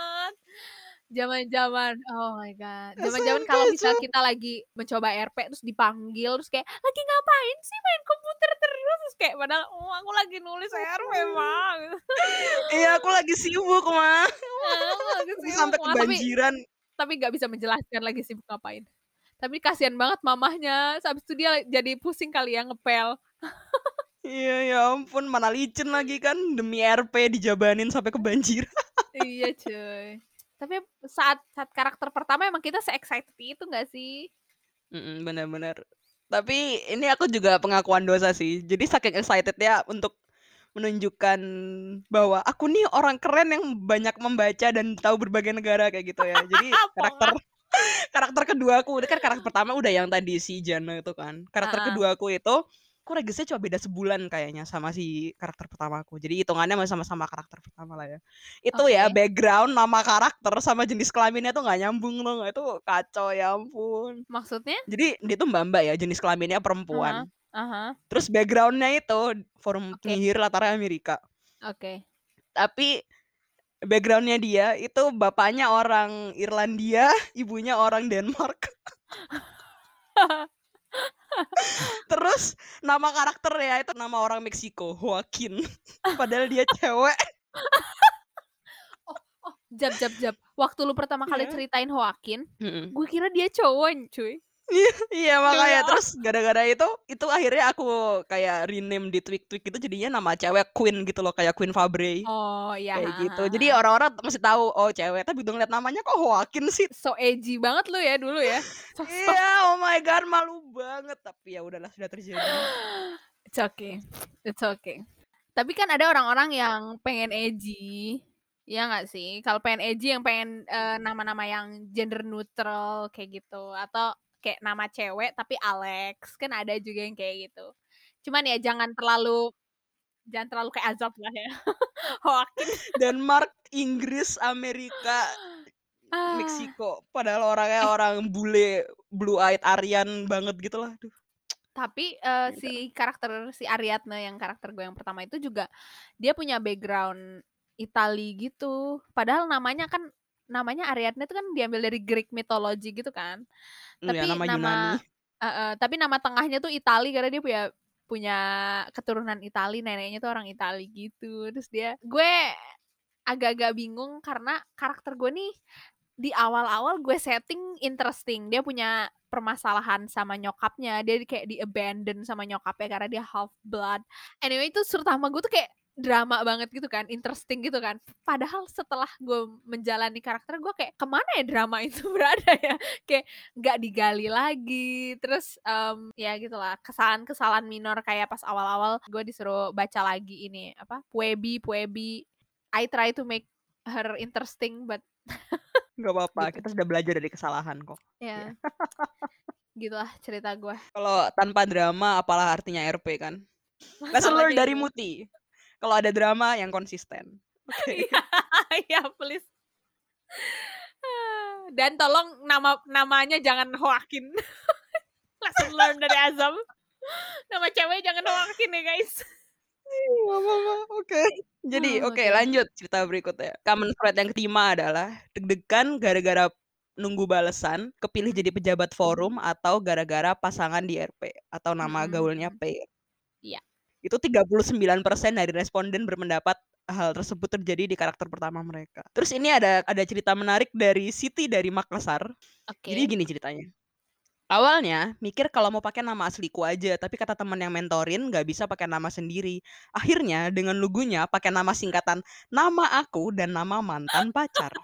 Zaman-zaman, oh my god. Zaman-zaman SMP, kalau misal kita lagi mencoba RP terus dipanggil terus kayak lagi ngapain sih main komputer terus terus kayak padahal oh aku lagi nulis RP mah. Iya, aku lagi sibuk, mah. Aku lagi Aku sibuk, sampai Ma. kebanjiran. tapi nggak bisa menjelaskan lagi sibuk ngapain. Tapi kasihan banget mamahnya. Habis itu dia jadi pusing kali ya ngepel. Iya, ya ampun, mana licin lagi kan demi RP dijabanin sampai kebanjiran. iya cuy. Tapi saat saat karakter pertama emang kita se-excited itu nggak sih? Mm, benar-benar. Tapi ini aku juga pengakuan dosa sih. Jadi saking excited ya untuk menunjukkan bahwa aku nih orang keren yang banyak membaca dan tahu berbagai negara kayak gitu ya. Jadi karakter karakter kedua aku kan karakter pertama udah yang tadi si Jana itu kan. Karakter Ah. kedua aku itu aku regisnya cuma beda sebulan kayaknya sama si karakter pertama aku. Jadi hitungannya masih sama-sama karakter pertama lah ya. Itu ya Oke. background nama karakter sama jenis kelaminnya tuh nggak nyambung loh. Itu kacau ya ampun. Maksudnya? Jadi dia tuh mbak-mbak ya, jenis kelaminnya perempuan. Aha. Terus backgroundnya itu forum Oke. penyihir latarnya Amerika. Oke. Tapi backgroundnya dia itu bapaknya orang Irlandia, ibunya orang Denmark. Terus nama karakternya itu nama orang Meksiko, Joaquin. Padahal dia cewek. Jap jap jap. Waktu lu pertama kali Iya. ceritain Joaquin, Mm-mm. gue kira dia cowok, cuy. Iya makanya Iya. terus gara-gara itu itu akhirnya aku kayak rename di tweet-tweet gitu jadinya nama cewek Queen gitu loh kayak Queen Fabre. Oh iya. kayak gitu. Jadi orang-orang masih tahu oh cewek, tapi begitu ngeliat namanya kok Joaquin sih. so edgy banget lu ya dulu ya. Iya, oh my god, malu banget. Tapi ya udahlah sudah terjadi. It's okay. It's okay. Tapi kan ada orang-orang yang pengen edgy. Ya nggak sih? Kalau pengen edgy yang pengen eh, nama-nama yang gender neutral kayak gitu atau kayak nama cewek tapi Alex kan ada juga yang kayak gitu. Cuman ya jangan terlalu jangan terlalu kayak azab lah ya. Joaquin. Denmark, Inggris, Amerika, Ah, Meksiko. Padahal orangnya orang bule, blue eyed Aryan banget gitu lah. Aduh. Tapi uh, si karakter si Ariadne yang karakter gue yang pertama itu juga dia punya background Itali gitu. Padahal namanya kan namanya Ariadne itu kan diambil dari Greek mythology gitu kan. Iya, Tapi nama nama Yunani. uh, uh, tapi nama tengahnya tuh Itali karena dia punya punya keturunan Itali, neneknya tuh orang Itali gitu. Terus dia gue agak-agak bingung karena karakter gue nih di awal-awal gue setting interesting. Dia punya permasalahan sama nyokapnya. Dia di- kayak di abandon sama nyokapnya karena dia half blood. Anyway itu terutama gue tuh kayak drama banget gitu kan, interesting gitu kan. Padahal setelah gue menjalani karakter gue kayak ke mana ya drama itu berada ya? Kayak nggak digali lagi. Terus em, ya gitulah kesalahan-kesalahan minor kayak pas awal-awal gue disuruh baca lagi ini apa Puebi Puebi. I try to make her interesting but Gak apa-apa, Gitu. kita sudah belajar dari kesalahan kok. ya gitulah cerita gue. Kalau tanpa drama, apalah artinya RP kan? Lesson dari. Muti. Kalau ada drama yang konsisten. Oke. Iya, iya, please. Dan tolong nama namanya jangan hoakin. Lesson learned dari Azam. Nama cewek jangan hoakin ya guys. Gak apa-apa, Oke. Jadi, Hmm, oke oke. lanjut cerita berikutnya. Common thread yang kelima adalah deg-degan gara-gara nunggu balesan, kepilih jadi pejabat forum atau gara-gara pasangan di RP atau nama Mm-mm. gaulnya P. Itu 39% dari responden berpendapat hal tersebut terjadi di karakter pertama mereka. Terus ini ada ada cerita menarik dari Siti dari Makassar. Oke. Jadi gini ceritanya. Awalnya mikir kalau mau pakai nama asliku aja, tapi kata teman yang mentorin nggak bisa pakai nama sendiri. Akhirnya dengan lugunya pakai nama singkatan nama aku dan nama mantan pacar.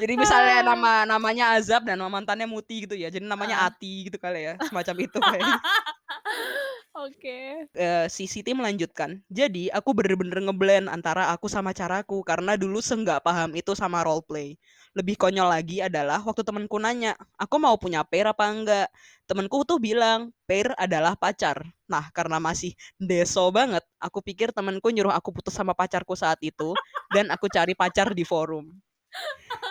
Jadi misalnya nama namanya Azab dan nama mantannya Muti gitu ya. Jadi namanya Ah. Ati gitu kali ya, semacam itu kayaknya. Oke. Eh, si Siti melanjutkan. Jadi aku bener-bener ngeblend antara aku sama caraku karena dulu senggak paham itu sama roleplay. Lebih konyol lagi adalah waktu temenku nanya, aku mau punya pair apa enggak? Temenku tuh bilang, pair adalah pacar. Nah, karena masih deso banget, aku pikir temenku nyuruh aku putus sama pacarku saat itu dan aku cari pacar di forum.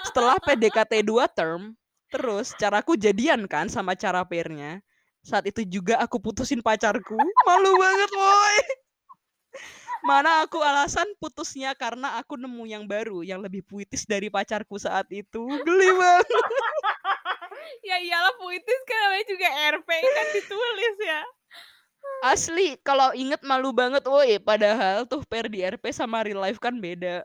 Setelah PDKT 2 term, terus caraku jadian kan sama cara pairnya. Saat itu juga aku putusin pacarku. Malu banget, woi. Mana aku alasan putusnya karena aku nemu yang baru yang lebih puitis dari pacarku saat itu. Geli banget. Ya iyalah puitis kan namanya juga RP kan ditulis ya. Asli, kalau inget malu banget, woi. Padahal tuh pair di RP sama real life kan beda.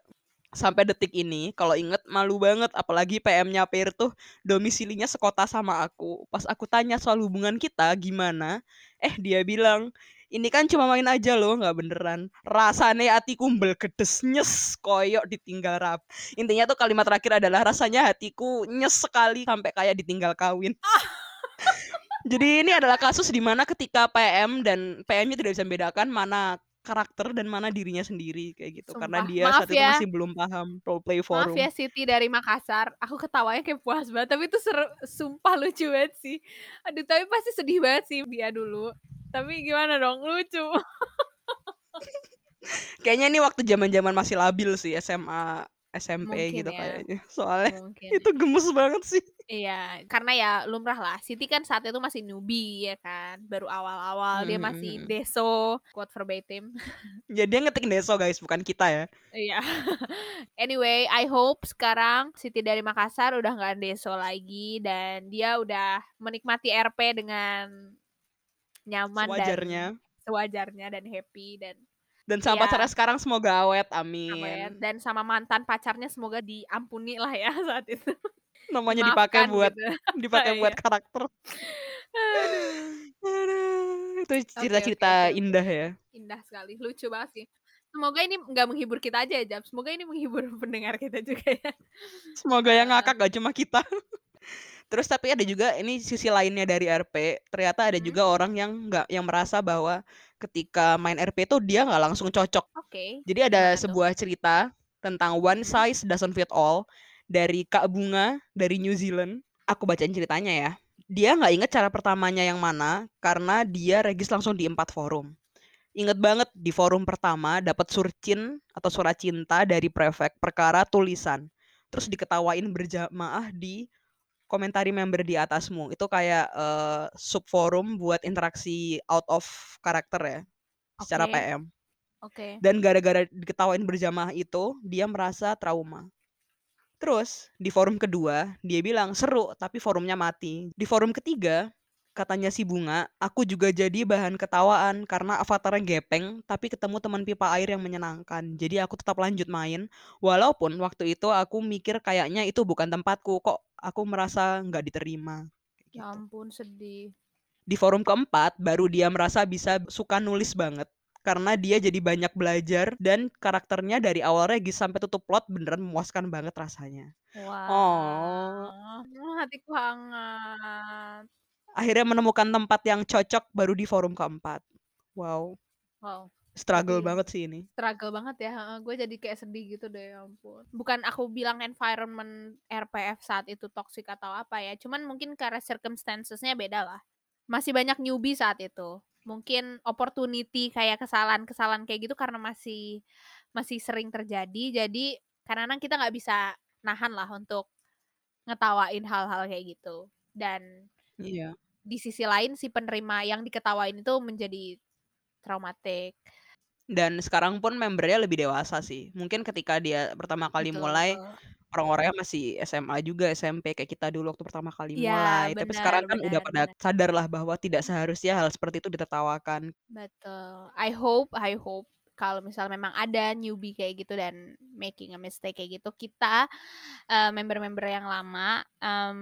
Sampai detik ini, kalau inget malu banget. Apalagi PM-nya pair tuh domisilinya sekota sama aku. Pas aku tanya soal hubungan kita gimana, eh dia bilang, ini kan cuma main aja loh, nggak beneran. Rasane hatiku belgedes nyes, koyok ditinggal rap. Intinya tuh kalimat terakhir adalah rasanya hatiku nyes sekali sampai kayak ditinggal kawin. Jadi ini adalah kasus di mana ketika PM dan PM-nya tidak bisa membedakan mana karakter dan mana dirinya sendiri kayak gitu karena Sumpah. dia Maaf saat itu ya. masih belum paham roleplay Maaf forum. ya Siti dari Makassar. Aku ketawanya kayak puas banget. Tapi itu seru, sumpah lucu banget sih. Aduh tapi pasti sedih banget sih dia dulu. Tapi gimana dong lucu. Kayaknya ini waktu zaman-zaman masih labil sih SMA SMP Mungkin gitu ya. kayaknya. Soalnya Mungkin. itu gemes banget sih. Iya, karena ya lumrah lah. Siti kan saat itu masih newbie ya kan, baru awal-awal dia Hmm, masih hmm, hmm. deso, quote verbatim. Ya dia ngetik deso guys, bukan kita ya. Iya. anyway, I hope sekarang Siti dari Makassar udah nggak deso lagi dan dia udah menikmati RP dengan nyaman Sewajarnya. dan sewajarnya dan happy dan Dan sama Iya. pacarnya sekarang semoga awet, ya, amin. dan sama mantan pacarnya semoga diampuni lah ya saat itu. Namanya dipakai Dimaafkan buat gitu. dipakai buat Iya. karakter. Aduh. Itu cerita-cerita oke, oke. indah ya. Indah sekali, lucu banget sih. Semoga ini nggak menghibur kita aja ya. Semoga ini menghibur pendengar kita juga ya. Semoga yang ngakak gak cuma kita. Terus tapi ada juga ini sisi lainnya dari RP. Ternyata ada Hmm. juga orang yang nggak yang merasa bahwa ketika main RP tuh dia nggak langsung cocok. Oke. Jadi ada Gimana tuh? sebuah cerita tentang one size doesn't fit all dari Kak Bunga dari New Zealand. Aku bacain ceritanya ya. Dia nggak inget cara pertamanya yang mana karena dia regis langsung di empat forum. Ingat banget di forum pertama dapat surcin atau surat cinta dari prefek perkara tulisan. Terus diketawain berjamaah di komentari member di atasmu. Itu kayak uh, subforum buat interaksi out of karakter ya, secara Oke. PM. Oke. Dan gara-gara diketawain berjamaah itu, dia merasa trauma. Terus di forum kedua, dia bilang seru, tapi forumnya mati. Di forum ketiga, katanya si Bunga, aku juga jadi bahan ketawaan karena avatarnya gepeng, tapi ketemu teman pipa air yang menyenangkan. Jadi aku tetap lanjut main, walaupun waktu itu aku mikir kayaknya itu bukan tempatku, kok aku merasa nggak diterima. Ya gitu. ampun sedih. Di forum keempat, baru dia merasa bisa suka nulis banget. Karena dia jadi banyak belajar dan karakternya dari awal Regis sampai tutup plot beneran memuaskan banget rasanya. Oh, Wah, hatiku hangat. akhirnya menemukan tempat yang cocok baru di forum keempat. Wow, Wow. struggle Berarti banget sih ini. struggle banget ya. Gue jadi kayak sedih gitu deh, ya ampun. Bukan aku bilang environment RPF saat itu toxic atau apa ya. Cuman mungkin karena circumstancesnya beda lah. Masih banyak newbie saat itu. Mungkin opportunity kayak kesalahan-kesalahan kayak gitu karena masih masih sering terjadi. Jadi kadang-kadang kita nggak bisa nahan lah untuk ngetawain hal-hal kayak gitu. Dan Iya. di sisi lain si penerima yang diketawain itu menjadi traumatik. Dan sekarang pun membernya lebih dewasa sih. Mungkin ketika dia pertama kali mulai, Betul. Orang-orangnya masih SMA juga, SMP kayak kita dulu waktu pertama kali Iya, mulai. Tapi sekarang benar kan udah benar pada benar. sadar lah bahwa tidak seharusnya hal seperti itu ditertawakan. Betul. I hope, I hope kalau misalnya memang ada newbie kayak gitu dan making a mistake kayak gitu, kita eh, member-member yang lama em,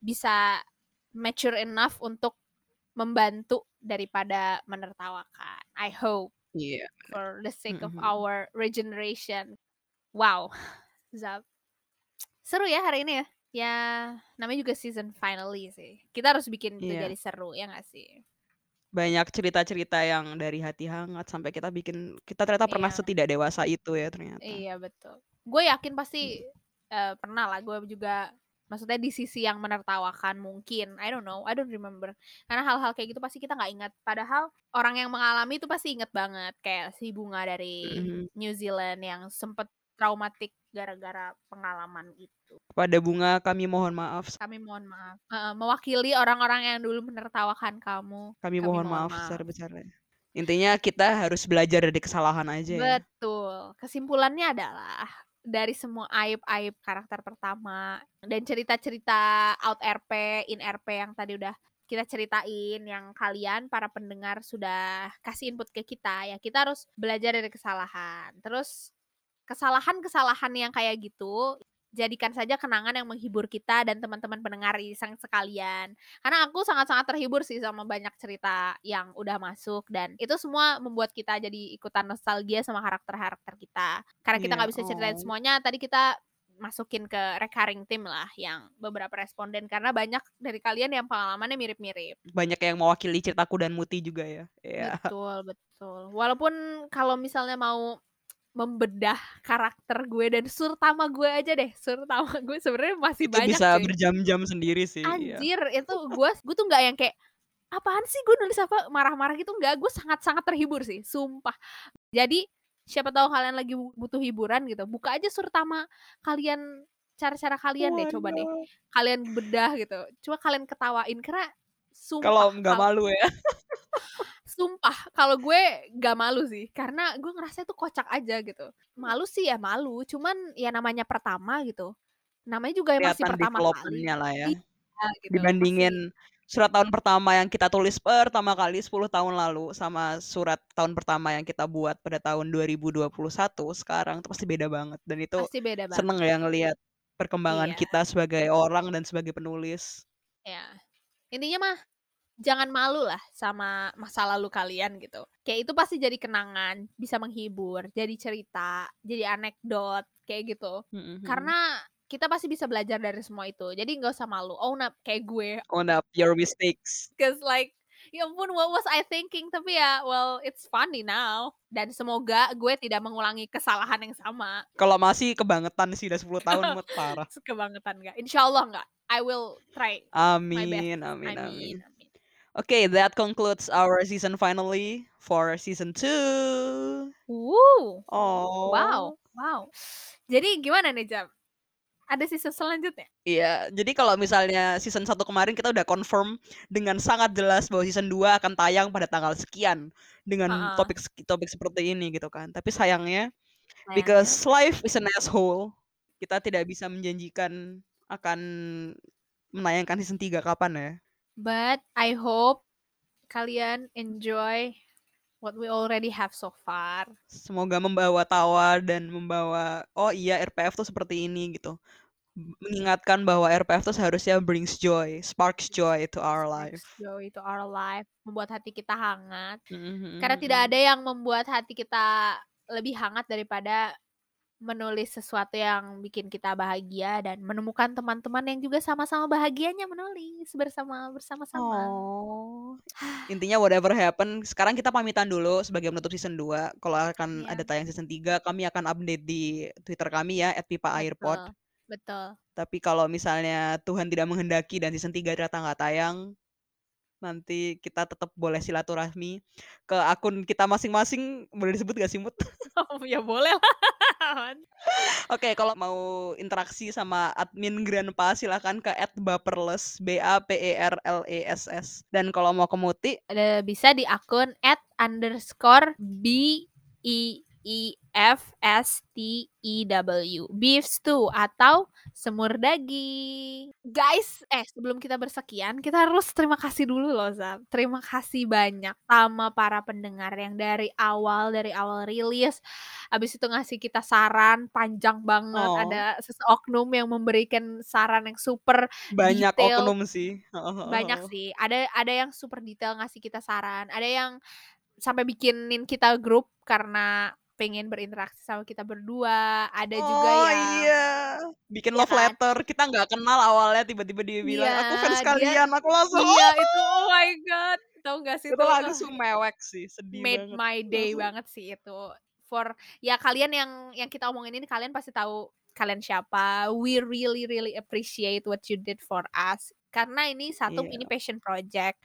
bisa mature enough untuk membantu daripada menertawakan. I hope Iya. for the sake of Mhm. our regeneration. Wow, Zap. Seru ya hari ini ya. Ya, namanya juga season finally sih. Kita harus bikin itu Iya. jadi seru ya nggak sih? Banyak cerita-cerita yang dari hati hangat sampai kita bikin kita ternyata pernah Iya. setidak dewasa itu ya ternyata. Iya betul. Gue yakin pasti eh, pernah lah. Gue juga maksudnya di sisi yang menertawakan mungkin. I don't know. I don't remember. Karena hal-hal kayak gitu pasti kita nggak ingat. Padahal orang yang mengalami itu pasti inget banget. Kayak si bunga dari Mhm. New Zealand yang sempet traumatik gara-gara pengalaman itu. Kepada bunga kami mohon maaf. Kami mohon maaf. Eh, mewakili orang-orang yang dulu menertawakan kamu. Kami Kami mohon mohon maaf maaf. sebesar-besarnya. Intinya kita harus belajar dari kesalahan aja ya. Betul. Kesimpulannya adalah dari semua aib-aib karakter pertama dan cerita-cerita out RP, in RP yang tadi udah kita ceritain yang kalian para pendengar sudah kasih input ke kita ya kita harus belajar dari kesalahan. Terus kesalahan-kesalahan yang kayak gitu jadikan saja kenangan yang menghibur kita dan teman-teman pendengar iseng sekalian. Karena aku sangat-sangat terhibur sih sama banyak cerita yang udah masuk dan itu semua membuat kita jadi ikutan nostalgia sama karakter-karakter kita. Karena kita Iya, nggak bisa ceritain oh. semuanya, tadi kita masukin ke recurring team lah yang beberapa responden karena banyak dari kalian yang pengalamannya mirip-mirip. Banyak yang mewakili ceritaku dan Muti juga ya. Iya. Betul, betul. Walaupun kalau misalnya mau membedah karakter gue dan surtama gue aja deh, surtama gue sebenarnya masih Itu banyak bisa berjam-jam sendiri sih. Iya. Anjir, itu gue gue tuh nggak yang kayak apaan sih gue nulis apa marah-marah gitu nggak gue sangat-sangat terhibur sih sumpah jadi siapa tahu kalian lagi bu- butuh hiburan gitu buka aja surtama kalian cara-cara kalian deh coba deh Waduh. kalian bedah gitu coba kalian ketawain karena sumpah Kalau nggak malu ya. sumpah kalau gue gak malu sih karena gue ngerasa itu kocak aja gitu. Malu sih ya malu cuman ya namanya pertama gitu. Namanya juga masih Kelihatan pertama kali. lah ya. Iya, gitu Dibandingin masih. surat tahun pertama yang kita tulis pertama kali 10 tahun lalu sama surat tahun pertama yang kita buat pada tahun 2021 sekarang itu pasti beda banget. Dan itu pasti beda banget. seneng ya ngelihat perkembangan Iya. kita sebagai orang dan sebagai penulis. ya intinya mah jangan malu lah sama masa lalu kalian gitu. Kayak itu pasti jadi kenangan bisa menghibur jadi cerita jadi anekdot kayak gitu. Mhm. karena kita pasti bisa belajar dari semua itu jadi nggak usah malu. Own up kayak gue. Own up your mistakes. cause like ya ampun what was I thinking? Tapi ya well it's funny now. Dan semoga gue tidak mengulangi kesalahan yang sama. Kalau masih kebangetan sih udah 10 tahun mut parah. kebangetan nggak? Insya Allah nggak. I will try best. Amin, amin, I amin. Okay, that concludes our season finally for season 2. Woo. Oh. Wow, wow. Jadi gimana nih Jam? Ada season selanjutnya? Iya, jadi kalau misalnya season 1 kemarin kita udah confirm dengan sangat jelas bahwa season 2 akan tayang pada tanggal sekian dengan Heeh. topik topik seperti ini gitu kan. Tapi sayangnya Sayangnya? because life is an asshole, kita tidak bisa menjanjikan akan menayangkan season 3 kapan ya. But I hope kalian enjoy what we already have so far. Semoga membawa tawa dan membawa oh iya RPF tuh seperti ini gitu. Mengingatkan bahwa RPF tuh seharusnya brings joy, sparks joy to our life. Brings joy to our life, membuat hati kita hangat. Mhm, Karena mhm, tidak mhm. ada yang membuat hati kita lebih hangat daripada menulis sesuatu yang bikin kita bahagia dan menemukan teman-teman yang juga sama-sama bahagianya menulis bersama bersama-sama. Oh. Intinya whatever happen, sekarang kita pamitan dulu sebagai menutup season 2. Kalau akan Iya. ada tayang season 3, kami akan update di Twitter kami ya @pipaairpod. Betul. Betul. Tapi kalau misalnya Tuhan tidak menghendaki dan season 3 ternyata nggak tayang, nanti kita tetap boleh silaturahmi ke akun kita masing-masing. Boleh disebut gak sih, Mut? Oh, ya boleh lah. Oke, kalau mau interaksi sama admin Grandpa silakan ke @baperles B A P E R L E S S. Dan kalau mau ke Muti Ada bisa di akun at underscore B I I F S T E W beef stew atau semur daging. Guys, eh sebelum kita bersekian, kita harus terima kasih dulu loh Zam. Terima kasih banyak sama para pendengar yang dari awal dari awal rilis habis itu ngasih kita saran panjang banget. Oh. Ada seseoknum yang memberikan saran yang super banyak detail. oknum sih. Banyak sih ada ada yang super detail ngasih kita saran ada yang sampai bikinin kita grup karena pengen berinteraksi sama kita berdua ada juga Oh yang iya, bikin Iya love kan? letter. Kita nggak kenal awalnya tiba-tiba dia bilang, "Aku Iya, fans dia- kalian." Aku langsung, iya itu oh my god tahu gak sih itu langsung mewek sih, sedih made banget. my day Langsung. banget sih itu for ya kalian yang yang kita omongin ini kalian pasti tahu kalian siapa we really really appreciate what you did for us karena ini satu Iya. ini passion project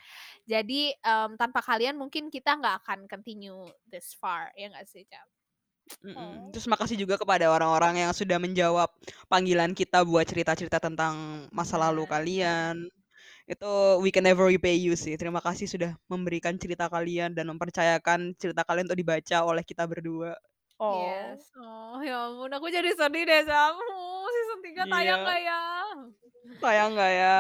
jadi em, tanpa kalian mungkin kita nggak akan continue this far ya nggak sih Cap? Mm-mm. Oh. Terus makasih juga kepada orang-orang yang sudah menjawab panggilan kita buat cerita-cerita tentang masa lalu kalian. Itu we can never repay you sih. Terima kasih sudah memberikan cerita kalian dan mempercayakan cerita kalian untuk dibaca oleh kita berdua. Oh. Yes. Oh ya ampun, aku jadi sedih deh Sam. Oh, season 3 tayang Iya. nggak ya? Sayang nggak ya?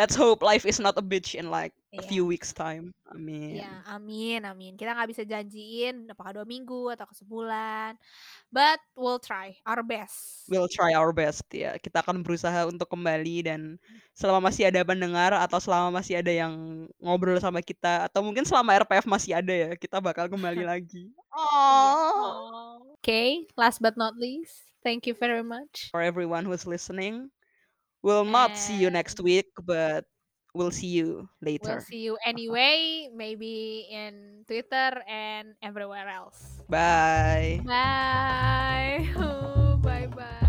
Let's hope life is not a bitch in like a Iya. few weeks time. Amin. Ya, amin, amin. Kita nggak bisa janjiin apakah dua minggu atau ke sebulan, but we'll try our best. We'll try our best ya. Kita akan berusaha untuk kembali dan selama masih ada pendengar atau selama masih ada yang ngobrol sama kita atau mungkin selama RPF masih ada ya, kita bakal kembali lagi. Oh. Okay, last but not least, thank you very much. For everyone who's listening, we'll not see you next week, but we'll see you later. We'll see you uh-huh. anyway, maybe in Twitter and everywhere else. Bye. Bye. Bye bye.